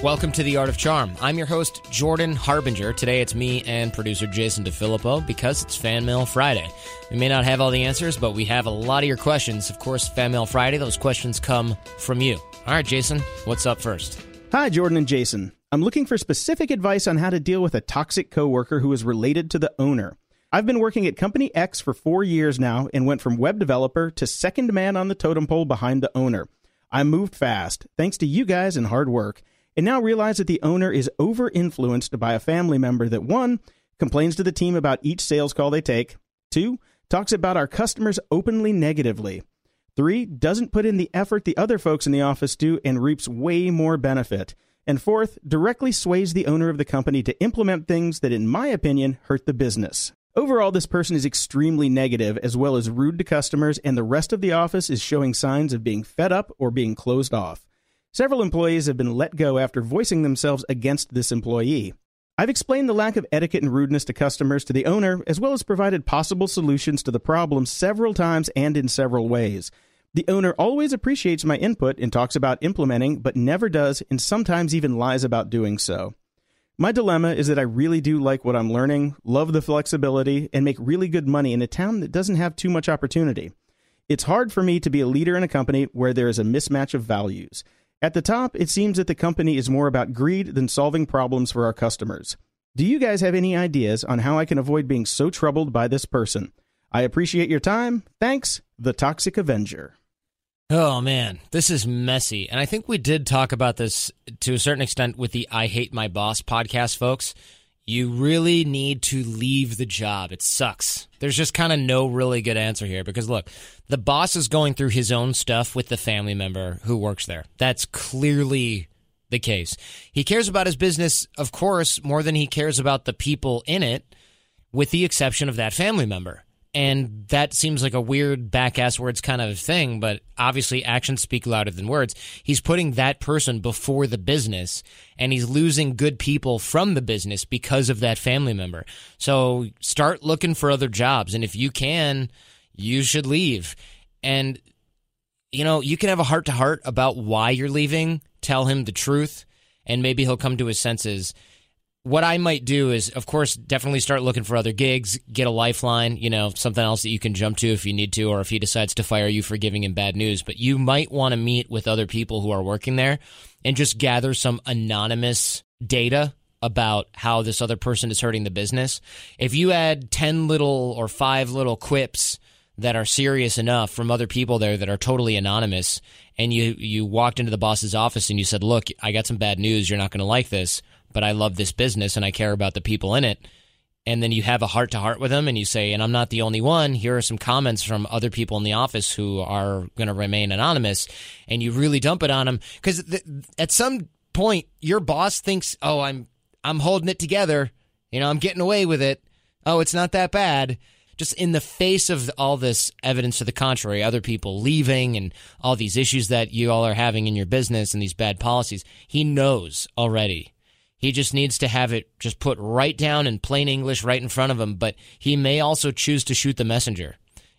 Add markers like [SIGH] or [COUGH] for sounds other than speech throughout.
Welcome to The Art of Charm. I'm your host, Jordan Harbinger. Today it's me and producer Jason DeFilippo because it's Fan Mail Friday. We may not have all the answers, but we have a lot of your questions. Of course, Fan Mail Friday, those questions come from you. All right, Jason, what's up first? Hi, Jordan and Jason. I'm looking for specific advice on how to deal with a toxic coworker who is related to the owner. I've been working at Company X for four years now and went from web developer to second man on the totem pole behind the owner. I moved fast, thanks to you guys and hard work and now realize that the owner is over influenced by a family member that one, complains to the team about each sales call they take, two, talks about our customers openly negatively, three, doesn't put in the effort the other folks in the office do and reaps way more benefit, and fourth, directly sways the owner of the company to implement things that, in my opinion, hurt the business. Overall, this person is extremely negative as well as rude to customers, and the rest of the office is showing signs of being fed up or being closed off. Several employees have been let go after voicing themselves against this employee. I've explained the lack of etiquette and rudeness to customers to the owner, as well as provided possible solutions to the problem several times and in several ways. The owner always appreciates my input and talks about implementing, but never does, and sometimes even lies about doing so. My dilemma is that I really do like what I'm learning, love the flexibility, and make really good money in a town that doesn't have too much opportunity. It's hard for me to be a leader in a company where there is a mismatch of values. At the top, it seems that the company is more about greed than solving problems for our customers. Do you guys have any ideas on how I can avoid being so troubled by this person? I appreciate your time. Thanks, The Toxic Avenger. Oh man, this is messy. And I think we did talk about this to a certain extent with the I Hate My Boss podcast, folks. You really need to leave the job. It sucks. There's just kind of no really good answer here because look, the boss is going through his own stuff with the family member who works there. That's clearly the case. He cares about his business, of course, more than he cares about the people in it, with the exception of that family member. And that seems like a weird back ass words kind of thing, but obviously actions speak louder than words. He's putting that person before the business and he's losing good people from the business because of that family member. So start looking for other jobs. And if you can, you should leave. And, you know, you can have a heart to heart about why you're leaving, tell him the truth, and maybe he'll come to his senses what I might do is, of course, definitely start looking for other gigs, get a lifeline, you know, something else that you can jump to if you need to, or if he decides to fire you for giving him bad news. But you might want to meet with other people who are working there and just gather some anonymous data about how this other person is hurting the business. If you had 10 little or five little quips that are serious enough from other people there that are totally anonymous and you you walked into the boss's office and you said, "Look, I got some bad news. You're not going to like this." But I love this business and I care about the people in it. And then you have a heart to heart with them and you say, and I'm not the only one. Here are some comments from other people in the office who are going to remain anonymous. And you really dump it on them because th- at some point your boss thinks, oh, I'm, I'm holding it together. You know, I'm getting away with it. Oh, it's not that bad just in the face of all this evidence to the contrary, other people leaving and all these issues that you all are having in your business and these bad policies, he knows already he just needs to have it just put right down in plain English right in front of him, but he may also choose to shoot the messenger.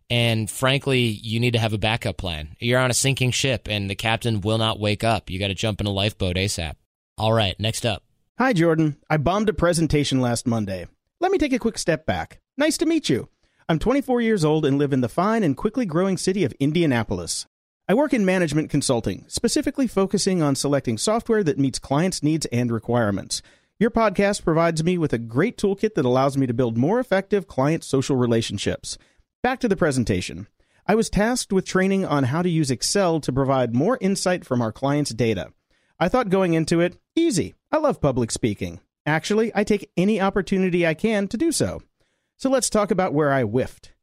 And frankly, you need to have a backup plan. You're on a sinking ship and the captain will not wake up. You got to jump in a lifeboat ASAP. All right, next up. Hi, Jordan. I bombed a presentation last Monday. Let me take a quick step back. Nice to meet you. I'm 24 years old and live in the fine and quickly growing city of Indianapolis. I work in management consulting, specifically focusing on selecting software that meets clients' needs and requirements. Your podcast provides me with a great toolkit that allows me to build more effective client social relationships. Back to the presentation. I was tasked with training on how to use Excel to provide more insight from our clients' data. I thought going into it, easy. I love public speaking. Actually, I take any opportunity I can to do so. So let's talk about where I whiffed.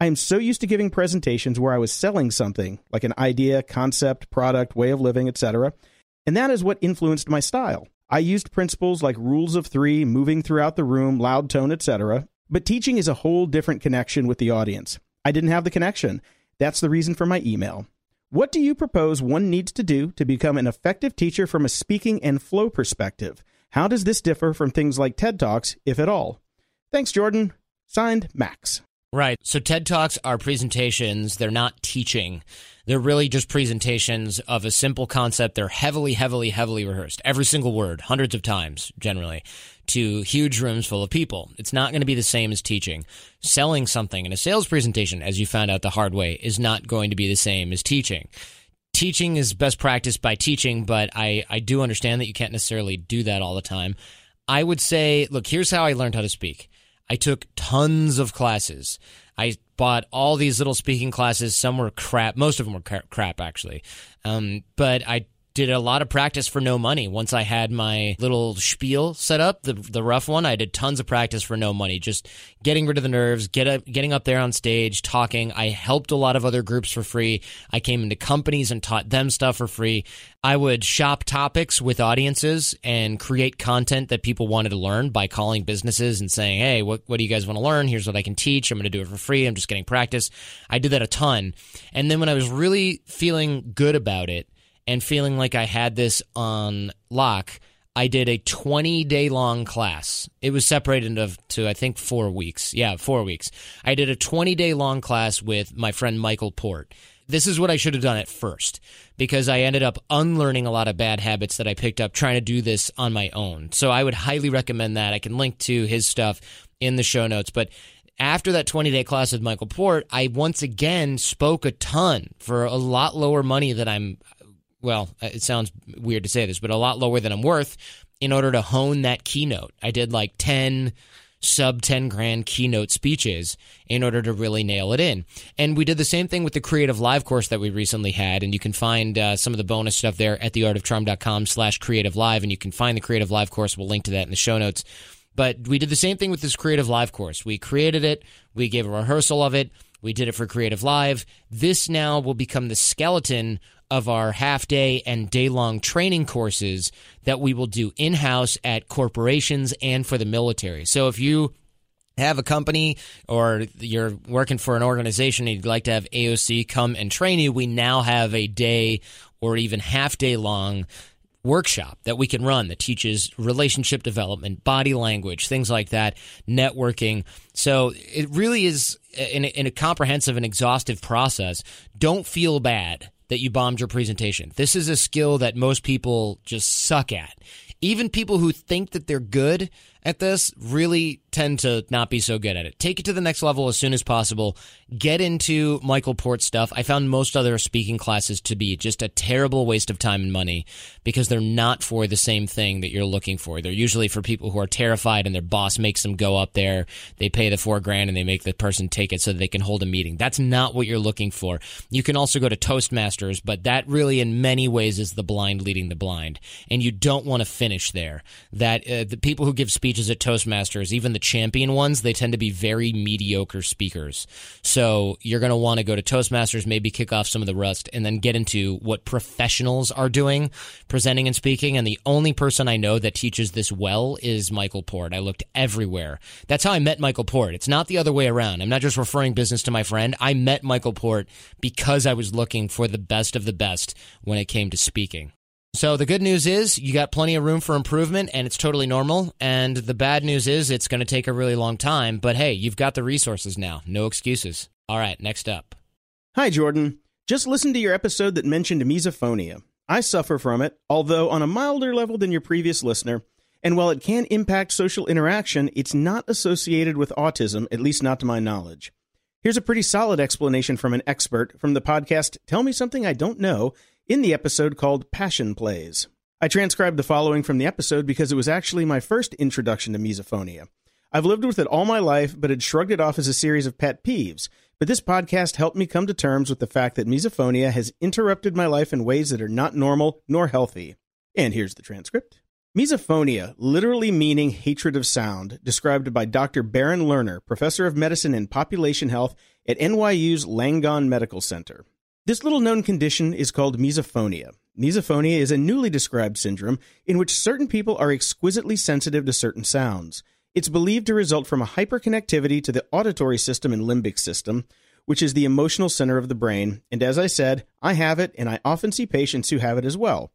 I am so used to giving presentations where I was selling something, like an idea, concept, product, way of living, etc., and that is what influenced my style. I used principles like rules of 3, moving throughout the room, loud tone, etc., but teaching is a whole different connection with the audience. I didn't have the connection. That's the reason for my email. What do you propose one needs to do to become an effective teacher from a speaking and flow perspective? How does this differ from things like TED Talks, if at all? Thanks, Jordan. Signed, Max. Right. So TED Talks are presentations. They're not teaching. They're really just presentations of a simple concept. They're heavily, heavily, heavily rehearsed. Every single word, hundreds of times, generally, to huge rooms full of people. It's not going to be the same as teaching. Selling something in a sales presentation, as you found out the hard way, is not going to be the same as teaching teaching is best practice by teaching, but I, I do understand that you can't necessarily do that all the time. I would say, look, here's how I learned how to speak. I took tons of classes. I bought all these little speaking classes. Some were crap. Most of them were crap, actually. Um, but I did a lot of practice for no money. Once I had my little spiel set up, the the rough one, I did tons of practice for no money, just getting rid of the nerves, get up, getting up there on stage, talking. I helped a lot of other groups for free. I came into companies and taught them stuff for free. I would shop topics with audiences and create content that people wanted to learn by calling businesses and saying, "Hey, what what do you guys want to learn? Here's what I can teach. I'm going to do it for free. I'm just getting practice." I did that a ton. And then when I was really feeling good about it, and feeling like I had this on lock, I did a 20 day long class. It was separated into, to, I think, four weeks. Yeah, four weeks. I did a 20 day long class with my friend Michael Port. This is what I should have done at first because I ended up unlearning a lot of bad habits that I picked up trying to do this on my own. So I would highly recommend that. I can link to his stuff in the show notes. But after that 20 day class with Michael Port, I once again spoke a ton for a lot lower money than I'm well, uh, it sounds weird to say this, but a lot lower than I'm worth in order to hone that keynote. I did like 10 sub 10 grand keynote speeches in order to really nail it in. And we did the same thing with the creative live course that we recently had. And you can find uh, some of the bonus stuff there at theartofcharm.com slash creative live. And you can find the creative live course. We'll link to that in the show notes. But we did the same thing with this creative live course. We created it. We gave a rehearsal of it. We did it for Creative Live. This now will become the skeleton of our half day and day long training courses that we will do in house at corporations and for the military. So if you have a company or you're working for an organization and you'd like to have AOC come and train you, we now have a day or even half day long workshop that we can run that teaches relationship development, body language, things like that, networking. So it really is in a, in a comprehensive and exhaustive process. Don't feel bad that you bombed your presentation. This is a skill that most people just suck at. Even people who think that they're good at this really tend to not be so good at it. Take it to the next level as soon as possible. Get into Michael Port stuff. I found most other speaking classes to be just a terrible waste of time and money because they're not for the same thing that you're looking for. They're usually for people who are terrified and their boss makes them go up there. They pay the four grand and they make the person take it so that they can hold a meeting. That's not what you're looking for. You can also go to Toastmasters, but that really in many ways is the blind leading the blind. And you don't want to finish there. That uh, the people who give speeches speeches at Toastmasters, even the champion ones, they tend to be very mediocre speakers. So you're going to want to go to Toastmasters, maybe kick off some of the rust, and then get into what professionals are doing, presenting and speaking. And the only person I know that teaches this well is Michael Port. I looked everywhere. That's how I met Michael Port. It's not the other way around. I'm not just referring business to my friend. I met Michael Port because I was looking for the best of the best when it came to speaking. So the good news is you got plenty of room for improvement and it's totally normal. And the bad news is it's going to take a really long time. But hey, you've got the resources now. No excuses. All right, next up. Hi, Jordan. Just listened to your episode that mentioned misophonia. I suffer from it, although on a milder level than your previous listener. And while it can impact social interaction, it's not associated with autism, at least not to my knowledge. Here's a pretty solid explanation from an expert from the podcast Tell Me Something I Don't Know in the episode called Passion Plays. I transcribed the following from the episode because it was actually my first introduction to misophonia. I've lived with it all my life, but had shrugged it off as a series of pet peeves. But this podcast helped me come to terms with the fact that misophonia has interrupted my life in ways that are not normal nor healthy. And here's the transcript. Misophonia, literally meaning hatred of sound, described by Dr. Barron Lerner, professor of medicine and population health at NYU's Langone Medical Center. This little known condition is called misophonia. Misophonia is a newly described syndrome in which certain people are exquisitely sensitive to certain sounds. It's believed to result from a hyperconnectivity to the auditory system and limbic system, which is the emotional center of the brain. And as I said, I have it, and I often see patients who have it as well.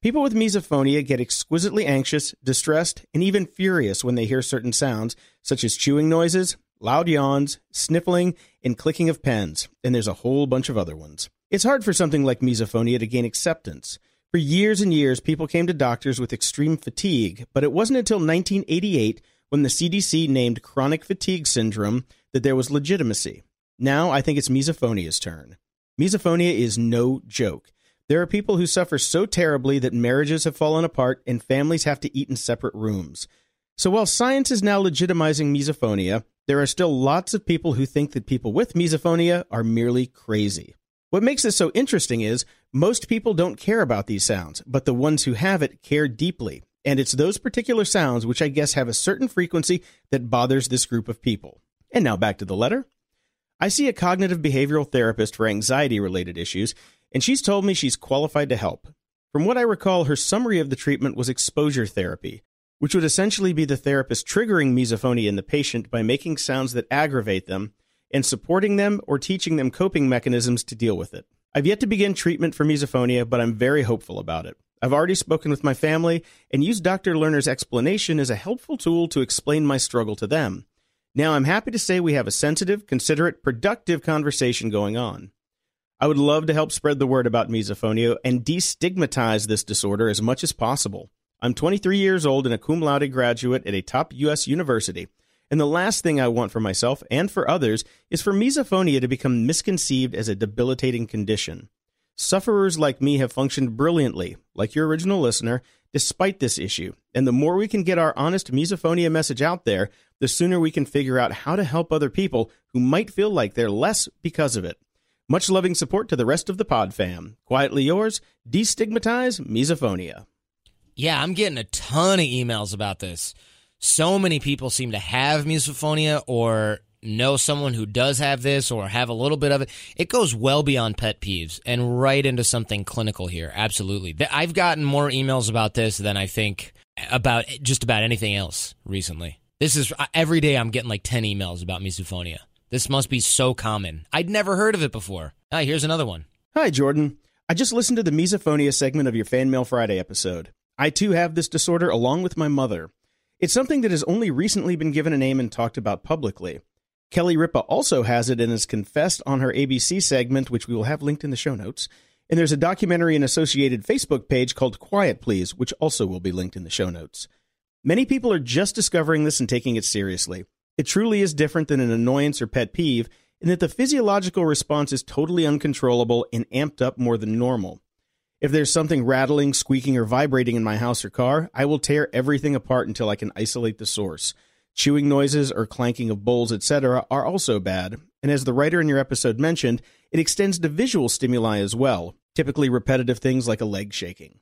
People with misophonia get exquisitely anxious, distressed, and even furious when they hear certain sounds, such as chewing noises, loud yawns, sniffling, and clicking of pens, and there's a whole bunch of other ones. It's hard for something like misophonia to gain acceptance. For years and years, people came to doctors with extreme fatigue, but it wasn't until 1988 when the CDC named chronic fatigue syndrome that there was legitimacy. Now I think it's misophonia's turn. Misophonia is no joke. There are people who suffer so terribly that marriages have fallen apart and families have to eat in separate rooms. So while science is now legitimizing misophonia, there are still lots of people who think that people with misophonia are merely crazy. What makes this so interesting is most people don't care about these sounds, but the ones who have it care deeply. And it's those particular sounds which I guess have a certain frequency that bothers this group of people. And now back to the letter. I see a cognitive behavioral therapist for anxiety related issues, and she's told me she's qualified to help. From what I recall, her summary of the treatment was exposure therapy, which would essentially be the therapist triggering misophonia in the patient by making sounds that aggravate them and supporting them or teaching them coping mechanisms to deal with it. I've yet to begin treatment for misophonia, but I'm very hopeful about it. I've already spoken with my family and used Dr. Lerner's explanation as a helpful tool to explain my struggle to them. Now I'm happy to say we have a sensitive, considerate, productive conversation going on. I would love to help spread the word about misophonia and destigmatize this disorder as much as possible. I'm 23 years old and a cum laude graduate at a top U.S. university. And the last thing I want for myself and for others is for misophonia to become misconceived as a debilitating condition. Sufferers like me have functioned brilliantly, like your original listener, despite this issue. And the more we can get our honest misophonia message out there, the sooner we can figure out how to help other people who might feel like they're less because of it. Much loving support to the rest of the pod fam. Quietly yours, destigmatize misophonia. Yeah, I'm getting a ton of emails about this. So many people seem to have misophonia or know someone who does have this or have a little bit of it. It goes well beyond pet peeves and right into something clinical here. Absolutely. I've gotten more emails about this than I think about just about anything else recently. This is every day I'm getting like 10 emails about misophonia. This must be so common. I'd never heard of it before. Ah, here's another one. Hi, Jordan. I just listened to the misophonia segment of your Fan Mail Friday episode. I too have this disorder along with my mother. It's something that has only recently been given a name and talked about publicly. Kelly Ripa also has it and has confessed on her ABC segment, which we will have linked in the show notes. And there's a documentary and associated Facebook page called Quiet Please, which also will be linked in the show notes. Many people are just discovering this and taking it seriously. It truly is different than an annoyance or pet peeve in that the physiological response is totally uncontrollable and amped up more than normal. If there's something rattling, squeaking, or vibrating in my house or car, I will tear everything apart until I can isolate the source. Chewing noises or clanking of bowls, etc., are also bad, and as the writer in your episode mentioned, it extends to visual stimuli as well, typically repetitive things like a leg shaking.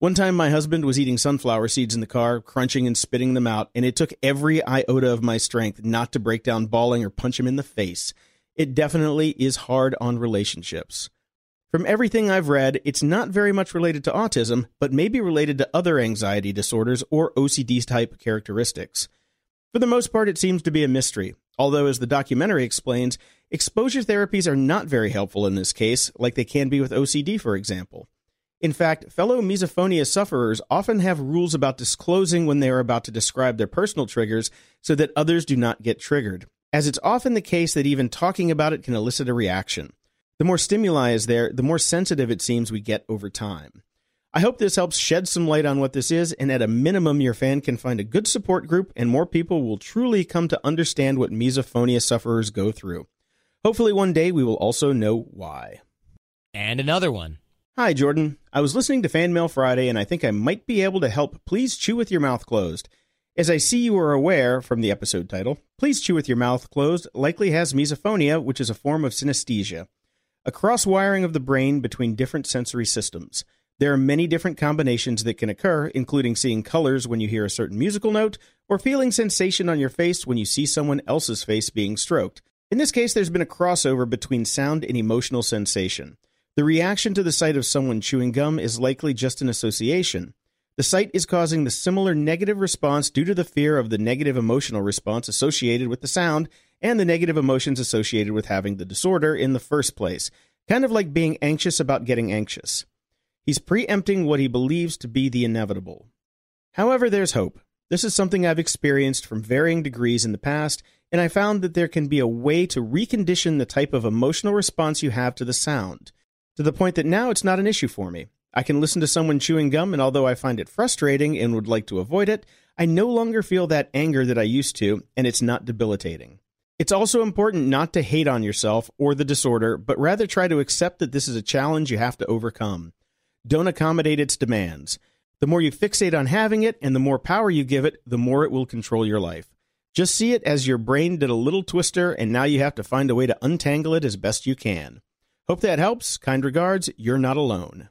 One time, my husband was eating sunflower seeds in the car, crunching and spitting them out, and it took every iota of my strength not to break down bawling or punch him in the face. It definitely is hard on relationships. From everything I've read, it's not very much related to autism, but may be related to other anxiety disorders or OCD type characteristics. For the most part, it seems to be a mystery, although, as the documentary explains, exposure therapies are not very helpful in this case, like they can be with OCD, for example. In fact, fellow misophonia sufferers often have rules about disclosing when they are about to describe their personal triggers so that others do not get triggered, as it's often the case that even talking about it can elicit a reaction. The more stimuli is there, the more sensitive it seems we get over time. I hope this helps shed some light on what this is, and at a minimum, your fan can find a good support group and more people will truly come to understand what misophonia sufferers go through. Hopefully, one day we will also know why. And another one. Hi, Jordan. I was listening to Fan Mail Friday and I think I might be able to help. Please chew with your mouth closed. As I see you are aware from the episode title, Please Chew with Your Mouth Closed likely has misophonia, which is a form of synesthesia, a cross wiring of the brain between different sensory systems. There are many different combinations that can occur, including seeing colors when you hear a certain musical note, or feeling sensation on your face when you see someone else's face being stroked. In this case, there's been a crossover between sound and emotional sensation. The reaction to the sight of someone chewing gum is likely just an association. The sight is causing the similar negative response due to the fear of the negative emotional response associated with the sound and the negative emotions associated with having the disorder in the first place, kind of like being anxious about getting anxious. He's preempting what he believes to be the inevitable. However, there's hope. This is something I've experienced from varying degrees in the past, and I found that there can be a way to recondition the type of emotional response you have to the sound, to the point that now it's not an issue for me. I can listen to someone chewing gum, and although I find it frustrating and would like to avoid it, I no longer feel that anger that I used to, and it's not debilitating. It's also important not to hate on yourself or the disorder, but rather try to accept that this is a challenge you have to overcome. Don't accommodate its demands. The more you fixate on having it and the more power you give it, the more it will control your life. Just see it as your brain did a little twister and now you have to find a way to untangle it as best you can. Hope that helps. Kind regards, you're not alone.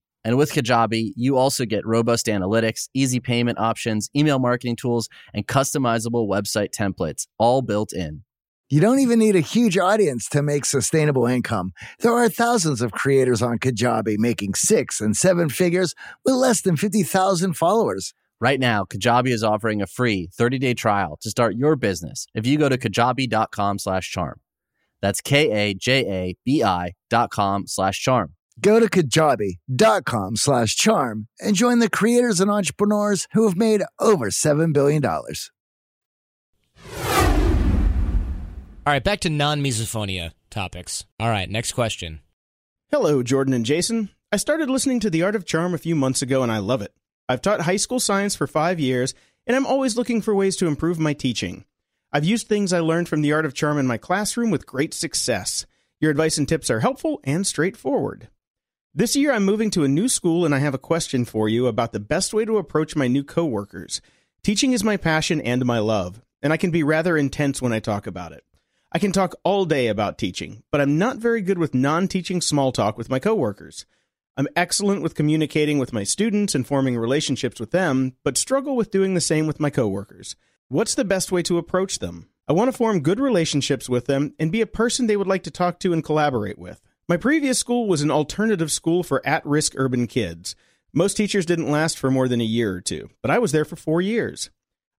And with Kajabi, you also get robust analytics, easy payment options, email marketing tools, and customizable website templates, all built in. You don't even need a huge audience to make sustainable income. There are thousands of creators on Kajabi making six and seven figures with less than 50,000 followers. Right now, Kajabi is offering a free 30-day trial to start your business if you go to kajabi.com slash charm. That's K-A-J-A-B-I dot com slash charm. Go to kajabi.com slash charm and join the creators and entrepreneurs who have made over $7 billion. All right, back to non misophonia topics. All right, next question. Hello, Jordan and Jason. I started listening to The Art of Charm a few months ago and I love it. I've taught high school science for five years and I'm always looking for ways to improve my teaching. I've used things I learned from The Art of Charm in my classroom with great success. Your advice and tips are helpful and straightforward. This year, I'm moving to a new school, and I have a question for you about the best way to approach my new coworkers. Teaching is my passion and my love, and I can be rather intense when I talk about it. I can talk all day about teaching, but I'm not very good with non teaching small talk with my coworkers. I'm excellent with communicating with my students and forming relationships with them, but struggle with doing the same with my coworkers. What's the best way to approach them? I want to form good relationships with them and be a person they would like to talk to and collaborate with. My previous school was an alternative school for at risk urban kids. Most teachers didn't last for more than a year or two, but I was there for four years.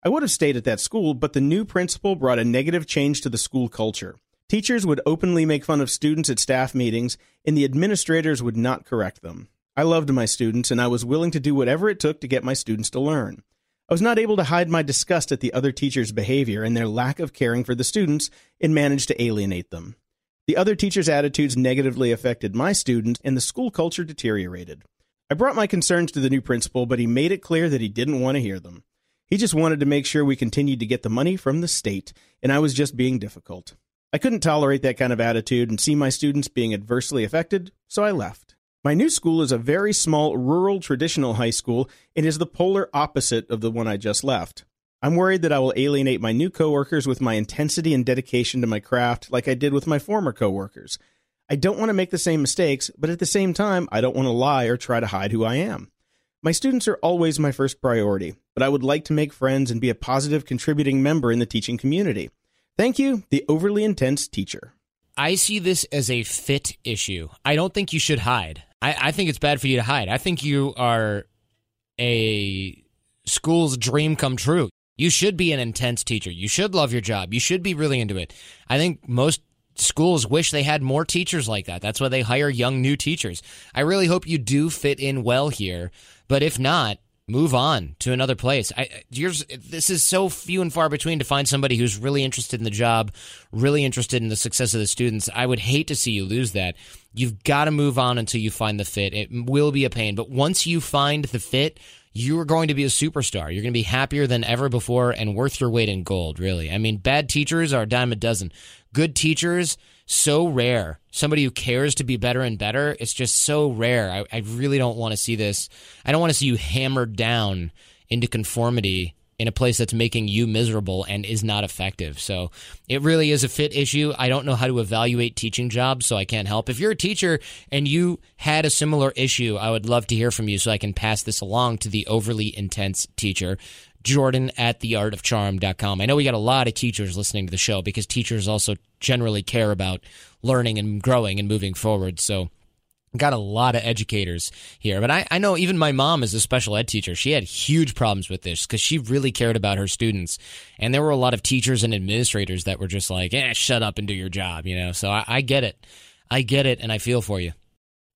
I would have stayed at that school, but the new principal brought a negative change to the school culture. Teachers would openly make fun of students at staff meetings, and the administrators would not correct them. I loved my students, and I was willing to do whatever it took to get my students to learn. I was not able to hide my disgust at the other teachers' behavior and their lack of caring for the students and managed to alienate them. The other teachers' attitudes negatively affected my students, and the school culture deteriorated. I brought my concerns to the new principal, but he made it clear that he didn't want to hear them. He just wanted to make sure we continued to get the money from the state, and I was just being difficult. I couldn't tolerate that kind of attitude and see my students being adversely affected, so I left. My new school is a very small rural traditional high school and is the polar opposite of the one I just left. I'm worried that I will alienate my new coworkers with my intensity and dedication to my craft like I did with my former coworkers. I don't want to make the same mistakes, but at the same time, I don't want to lie or try to hide who I am. My students are always my first priority, but I would like to make friends and be a positive contributing member in the teaching community. Thank you, the overly intense teacher. I see this as a fit issue. I don't think you should hide. I, I think it's bad for you to hide. I think you are a school's dream come true. You should be an intense teacher. You should love your job. You should be really into it. I think most schools wish they had more teachers like that. That's why they hire young new teachers. I really hope you do fit in well here, but if not, move on to another place. I, yours, this is so few and far between to find somebody who's really interested in the job, really interested in the success of the students. I would hate to see you lose that. You've got to move on until you find the fit. It will be a pain, but once you find the fit, you are going to be a superstar. You're going to be happier than ever before and worth your weight in gold, really. I mean, bad teachers are a dime a dozen. Good teachers, so rare. Somebody who cares to be better and better, it's just so rare. I, I really don't want to see this. I don't want to see you hammered down into conformity in a place that's making you miserable and is not effective. So it really is a fit issue. I don't know how to evaluate teaching jobs, so I can't help. If you're a teacher and you had a similar issue, I would love to hear from you so I can pass this along to the overly intense teacher. Jordan at theartofcharm.com. I know we got a lot of teachers listening to the show because teachers also generally care about learning and growing and moving forward. So got a lot of educators here. But I, I know even my mom is a special ed teacher. She had huge problems with this because she really cared about her students. And there were a lot of teachers and administrators that were just like eh, shut up and do your job you know? So I, I get it. I get it and i feel for you.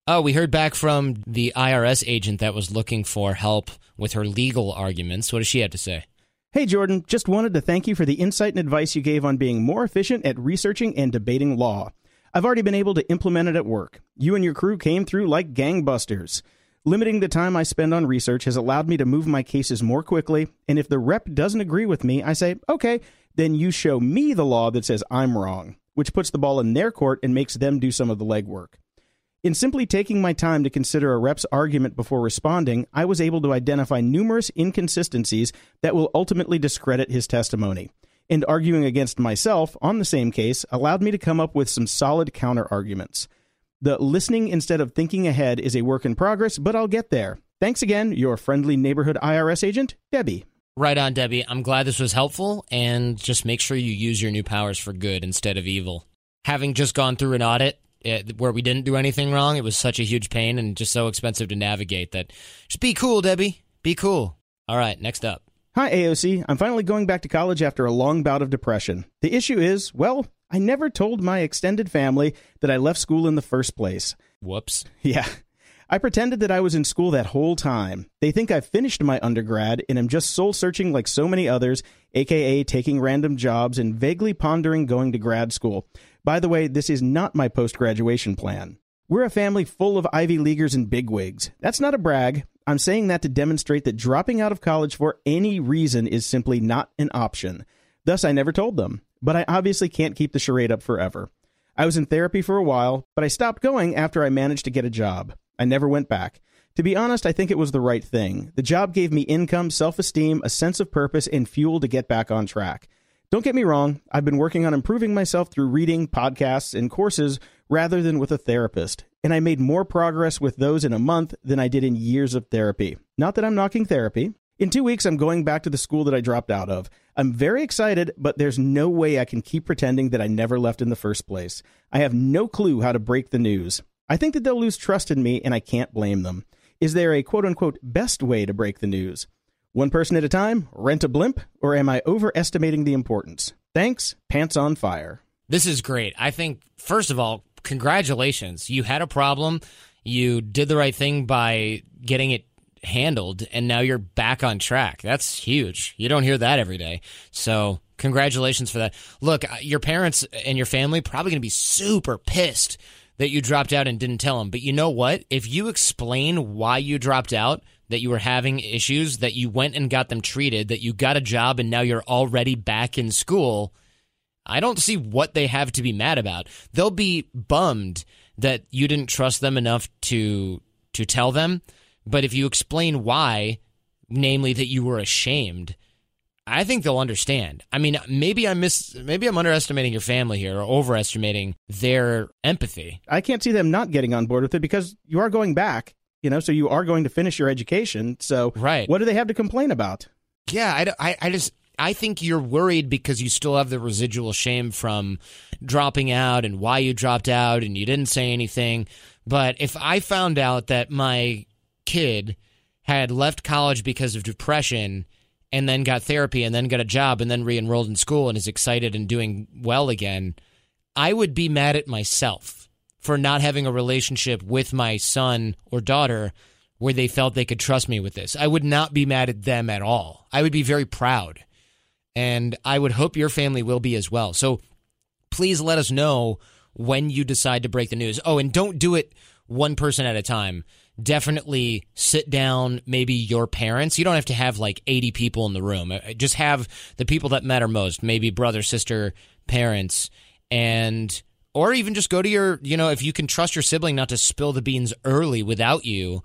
Oh we heard back from the irs agent that was looking for help with her legal arguments. What does she have to say? Hey, Jordan, just wanted to thank you for the insight and advice you gave on being more efficient at researching and debating law. I've already been able to implement it at work. You and your crew came through like gangbusters. Limiting the time I spend on research has allowed me to move my cases more quickly, and if the rep doesn't agree with me, I say, okay, then you show me the law that says I'm wrong, which puts the ball in their court and makes them do some of the legwork. In simply taking my time to consider a rep's argument before responding, I was able to identify numerous inconsistencies that will ultimately discredit his testimony and arguing against myself on the same case allowed me to come up with some solid counter arguments. The listening instead of thinking ahead is a work in progress, but I'll get there. Thanks again, your friendly neighborhood IRS agent, Debbie. Right on, Debbie. I'm glad this was helpful, and just make sure you use your new powers for good instead of evil. Having just gone through an audit it, eh, where we didn't do anything wrong, it was such a huge pain and just so expensive to navigate that just be cool, Debbie. Be cool. All right, next up. Hi, AOC. I'm finally going back to college after a long bout of depression. The issue is, well, I never told my extended family that I left school in the first place. Whoops. [LAUGHS] Yeah. I pretended that I was in school that whole time. They think I've finished my undergrad and am just soul searching like so many others, aka taking random jobs and vaguely pondering going to grad school. By the way, this is not my post graduation plan. We're a family full of Ivy Leaguers and bigwigs. That's not a brag. I'm saying that to demonstrate that dropping out of college for any reason is simply not an option. Thus, I never told them. But I obviously can't keep the charade up forever. I was in therapy for a while, but I stopped going after I managed to get a job. I never went back. To be honest, I think it was the right thing. The job gave me income, self esteem, a sense of purpose, and fuel to get back on track. Don't get me wrong, I've been working on improving myself through reading, podcasts, and courses rather than with a therapist and I made more progress with those in a month than I did in years of therapy. Not that I'm knocking therapy. In two weeks, I'm going back to the school that I dropped out of. I'm very excited, but there's no way I can keep pretending that I never left in the first place. I have no clue how to break the news. I think that they'll lose trust in me, and I can't blame them. Is there a quote unquote best way to break the news? One person at a time, rent a blimp, or am I overestimating the importance? Thanks, Pants on Fire. This is great. I think, first of all, congratulations. You had a problem. You did the right thing by getting it handled, and now you're back on track. That's huge. You don't hear that every day. So, congratulations for that. Look, uh, your parents and your family probably going to be super pissed that you dropped out and didn't tell them. But you know what? If you explain why you dropped out, that you were having issues, that you went and got them treated, that you got a job and now you're already back in school I don't see what they have to be mad about. They'll be bummed that you didn't trust them enough to to tell them, but if you explain why, namely that you were ashamed, I think they'll understand. I mean, maybe I'm miss, maybe I'm underestimating your family here or overestimating their empathy. I can't see them not getting on board with it because you are going back, you know, so you are going to finish your education. So, right. what do they have to complain about? Yeah, I, I, I just I think you're worried because you still have the residual shame from dropping out and why you dropped out and you didn't say anything. But if I found out that my kid had left college because of depression and then got therapy and then got a job and then re-enrolled in school and is excited and doing well again, I would be mad at myself for not having a relationship with my son or daughter where they felt they could trust me with this. I would not be mad at them at all. I would be very proud. And I would hope your family will be as well. So please let us know when you decide to break the news. Oh, and don't do it one person at a time definitely sit down maybe your parents you don't have to have like 80 people in the room uh, just have the people that matter most maybe brother sister parents and or even just go to your you know if you can trust your sibling not to spill the beans early without you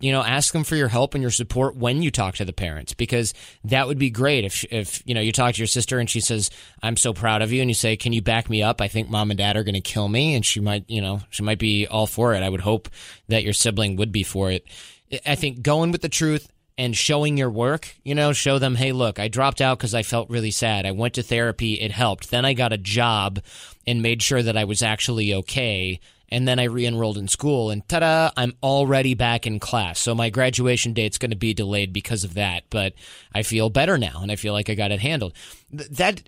you know, ask them for your help and your support when you talk to the parents because that would be great if if you know you talk to your sister and she says, "I'm so proud of you," and you say, "Can you back me up? I think mom and dad are going to kill me," and she might, you know, she might be all for it. I would hope that your sibling would be for it. I think going with the truth and showing your work, you know, show them, hey, look, I dropped out because I felt really sad. I went to therapy, it helped. Then I got a job and made sure that I was actually okay and then I re-enrolled in school and ta-da, I'm already back in class. So my graduation date's going to be delayed because of that, but I feel better now and I feel like I got it handled. That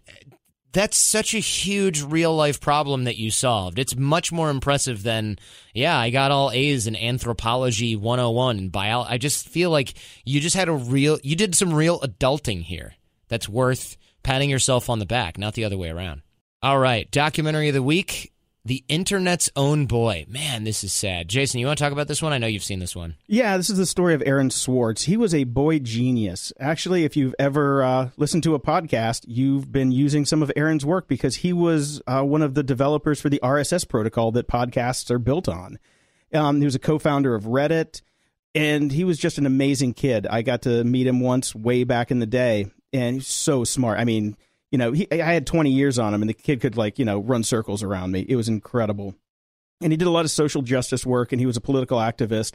that's such a huge real life problem that you solved. It's much more impressive than, yeah, I got all A's in anthropology 101 and bio. I just feel like you just had a real, you did some real adulting here that's worth patting yourself on the back, not the other way around. All right, documentary of the week the internet's own boy. Man, this is sad. Jason, you want to talk about this one? I know you've seen this one. Yeah, this is the story of Aaron Swartz. He was a boy genius. Actually, if you've ever uh, listened to a podcast, you've been using some of Aaron's work because he was uh, one of the developers for the RSS protocol that podcasts are built on. Um, he was a co founder of Reddit, and he was just an amazing kid. I got to meet him once way back in the day, and he's so smart. I mean, you know, he, I had 20 years on him and the kid could like, you know, run circles around me. It was incredible. And he did a lot of social justice work and he was a political activist.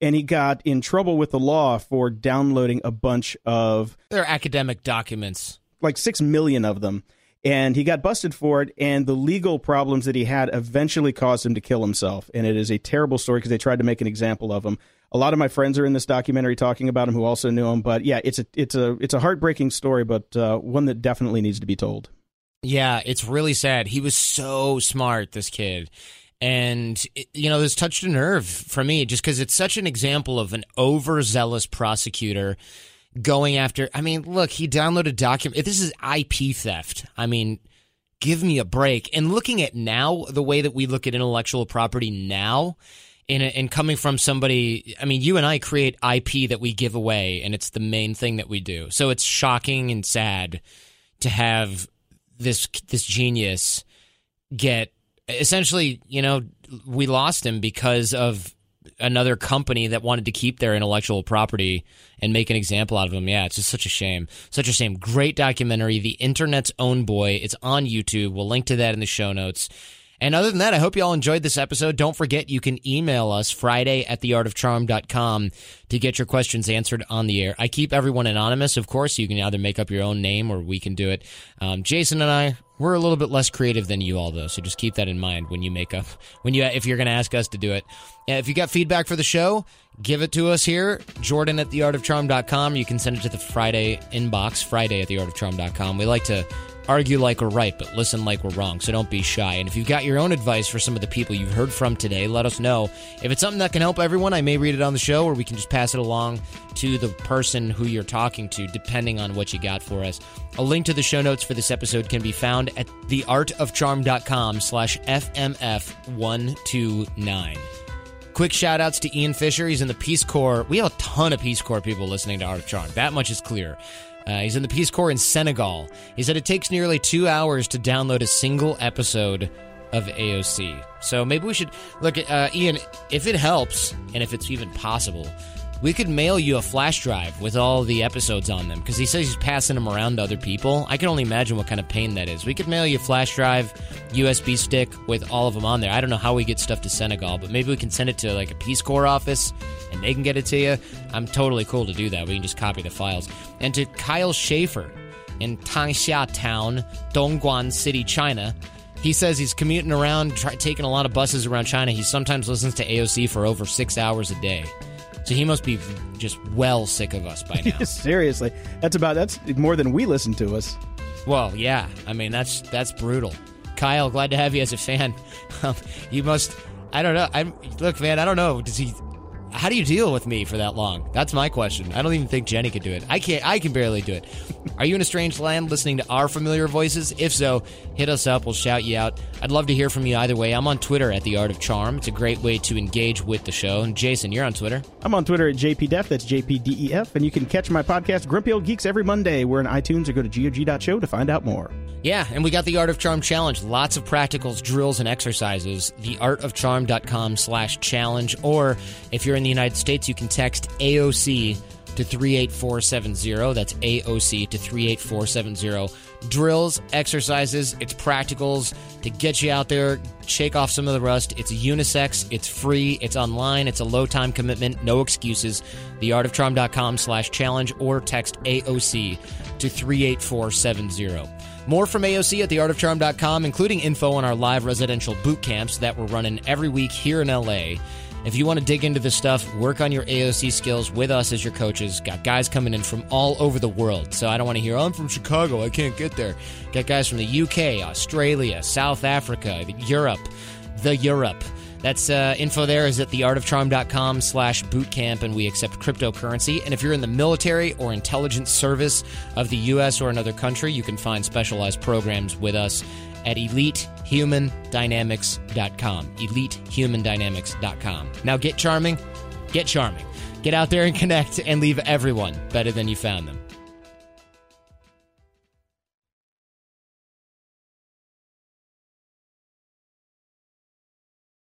And he got in trouble with the law for downloading a bunch of their academic documents, like 6 million of them. And he got busted for it. And the legal problems that he had eventually caused him to kill himself. And it is a terrible story because they tried to make an example of him. A lot of my friends are in this documentary talking about him who also knew him. But yeah, it's a it's a it's a heartbreaking story, but uh, one that definitely needs to be told. Yeah, it's really sad. He was so smart, this kid. And, you know, this touched a nerve for me just because it's such an example of an overzealous prosecutor going after. I mean, look, he downloaded document. If This is IP theft. I mean, give me a break. And looking at now, the way that we look at intellectual property now, and, and coming from somebody, I mean, you and I create IP that we give away, and it's the main thing that we do. So it's shocking and sad to have this this genius get essentially, you know, we lost him because of another company that wanted to keep their intellectual property and make an example out of him. Yeah, it's just such a shame. Such a shame. Great documentary, The Internet's Own Boy. It's on YouTube. We'll link to that in the show notes. And other than that, I hope you all enjoyed this episode. Don't forget you can email us Friday at theartofcharm.com to get your questions answered on the air. I keep everyone anonymous, of course. You can either make up your own name or we can do it. Um, Jason and I, we're a little bit less creative than you all, though. So just keep that in mind when you make up, when you, if you're going to ask us to do it. if you got feedback for the show, give it to us here. Jordan at theartofcharm.com. You can send it to the Friday inbox, Friday at theartofcharm.com. We like to argue like we're right, but listen like we're wrong. So don't be shy. And if you've got your own advice for some of the people you've heard from today, let us know. If it's something that can help everyone, I may read it on the show, or we can just pass it along to the person who you're talking to, depending on what you got for us. A link to the show notes for this episode can be found at theartofcharm.com slash FMF129. Quick shout outs to Ian Fischer. He's in the Peace Corps. We have a ton of Peace Corps people listening to Art of Charm. That much is clear. Uh, he's in the Peace Corps in Senegal. He said it takes nearly two hours to download a single episode of AOC. So maybe we should look at uh, Ian. If it helps, and if it's even possible, We could mail you a flash drive with all the episodes on them because he says he's passing them around to other people. I can only imagine what kind of pain that is. We could mail you a flash drive, USB stick with all of them on there. I don't know how we get stuff to Senegal, but maybe we can send it to like a Peace Corps office and they can get it to you. I'm totally cool to do that. We can just copy the files. And to Kyle Schaffer in Tangxia Town, Dongguan City, China. He says he's commuting around, taking a lot of buses around China. He sometimes listens to AOC for over six hours a day. So he must be just well sick of us by [LAUGHS] now. Seriously, that's about that's more than we listen to us. well, yeah. I mean, that's that's brutal. Kyle, glad to have you as a fan. [LAUGHS] Um, you must. I don't know. I look, man. I don't know. Does he? How do you deal with me for that long? That's my question. I don't even think Jenny could do it. I can't. I can barely do it. Are you in a strange land listening to our familiar voices? If so, hit us up. We'll shout you out. I'd love to hear from you either way. I'm on Twitter at the Art of Charm. It's a great way to engage with the show. And Jason, you're on Twitter. I'm on Twitter at JPDef, that's JPDEF, and you can catch my podcast, Grumpy Old Geeks, every Monday. We're in iTunes or go to GOG.show to find out more. Yeah, and we got the Art of Charm challenge. Lots of practicals, drills, and exercises. Theartofcharm.com slash challenge. Or if you're in the United States, you can text AOC to 38470. That's AOC to 38470. Drills, exercises, it's practicals to get you out there, shake off some of the rust. It's unisex, it's free, it's online, it's a low time commitment, no excuses. Theartofcharm.com slash challenge or text AOC to 38470. More from AOC at theartofcharm.com, including info on our live residential boot camps that we're running every week here in LA. If you want to dig into this stuff, work on your AOC skills with us as your coaches. Got guys coming in from all over the world. So I don't want to hear, I'm from Chicago, I can't get there. Got guys from the UK, Australia, South Africa, Europe, the Europe. That's uh, info there is at theartofcharm.com slash bootcamp, and we accept cryptocurrency. And if you're in the military or intelligence service of the U.S. or another country, you can find specialized programs with us at elitehumandynamics.com. Elitehumandynamics.com. Now get charming, get charming. Get out there and connect and leave everyone better than you found them.